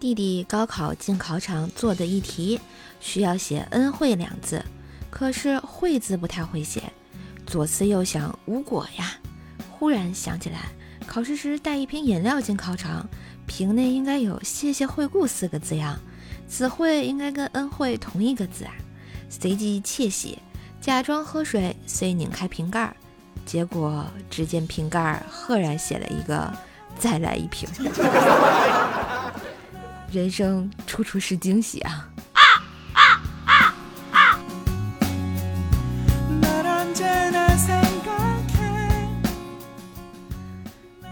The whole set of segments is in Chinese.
弟弟高考进考场做的一题，需要写“恩惠”两字，可是“惠”字不太会写，左思右想无果呀。忽然想起来，考试时带一瓶饮料进考场，瓶内应该有“谢谢惠顾”四个字呀，此“惠”应该跟“恩惠”同一个字啊。随即窃喜，假装喝水，遂拧开瓶盖，结果只见瓶盖赫然写了一个“再来一瓶”。人生处处是惊喜啊！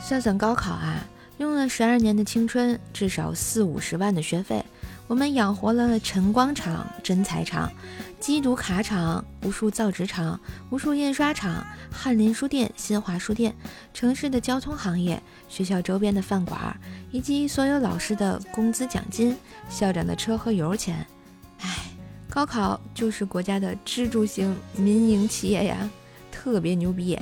算算高考啊，用了十二年的青春，至少四五十万的学费，我们养活了晨光厂、真材厂、缉毒卡厂、无数造纸厂、无数印刷厂、翰林书店、新华书店、城市的交通行业、学校周边的饭馆。以及所有老师的工资奖金、校长的车和油钱，唉，高考就是国家的支柱型民营企业呀，特别牛逼。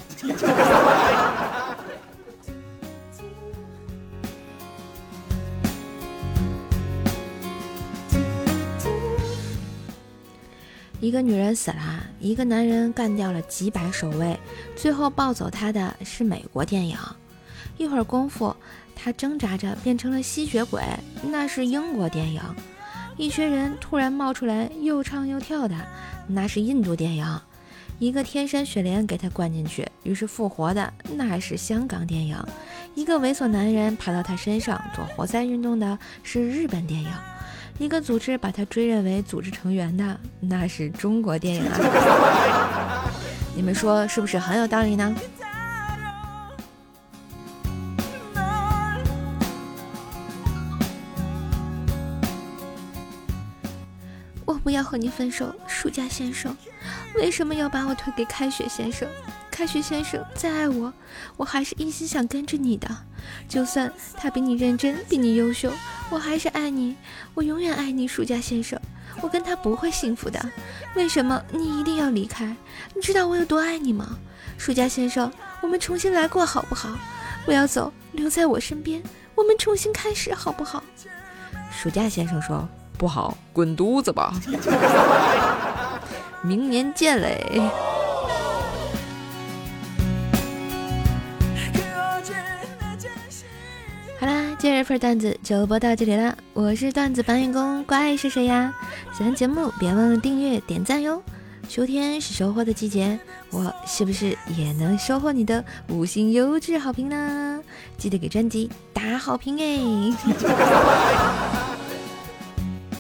一个女人死了，一个男人干掉了几百守卫，最后抱走他的是美国电影。一会儿功夫。他挣扎着变成了吸血鬼，那是英国电影；一群人突然冒出来又唱又跳的，那是印度电影；一个天山雪莲给他灌进去，于是复活的，那是香港电影；一个猥琐男人爬到他身上做活塞运动的是日本电影；一个组织把他追认为组织成员的，那是中国电影啊！你们说是不是很有道理呢？我不要和你分手，暑假先生。为什么要把我推给开学先生？开学先生再爱我，我还是一心想跟着你的。就算他比你认真，比你优秀，我还是爱你。我永远爱你，暑假先生。我跟他不会幸福的。为什么你一定要离开？你知道我有多爱你吗？暑假先生，我们重新来过好不好？不要走，留在我身边。我们重新开始好不好？暑假先生说。不好，滚犊子吧！明年见嘞。今日份段子就播到这里了。我是段子搬运工，怪是谁呀？喜欢节目别忘了订阅点赞哟。秋天是收获的季节，我是不是也能收获你的五星优质好评呢？记得给专辑打好评哎！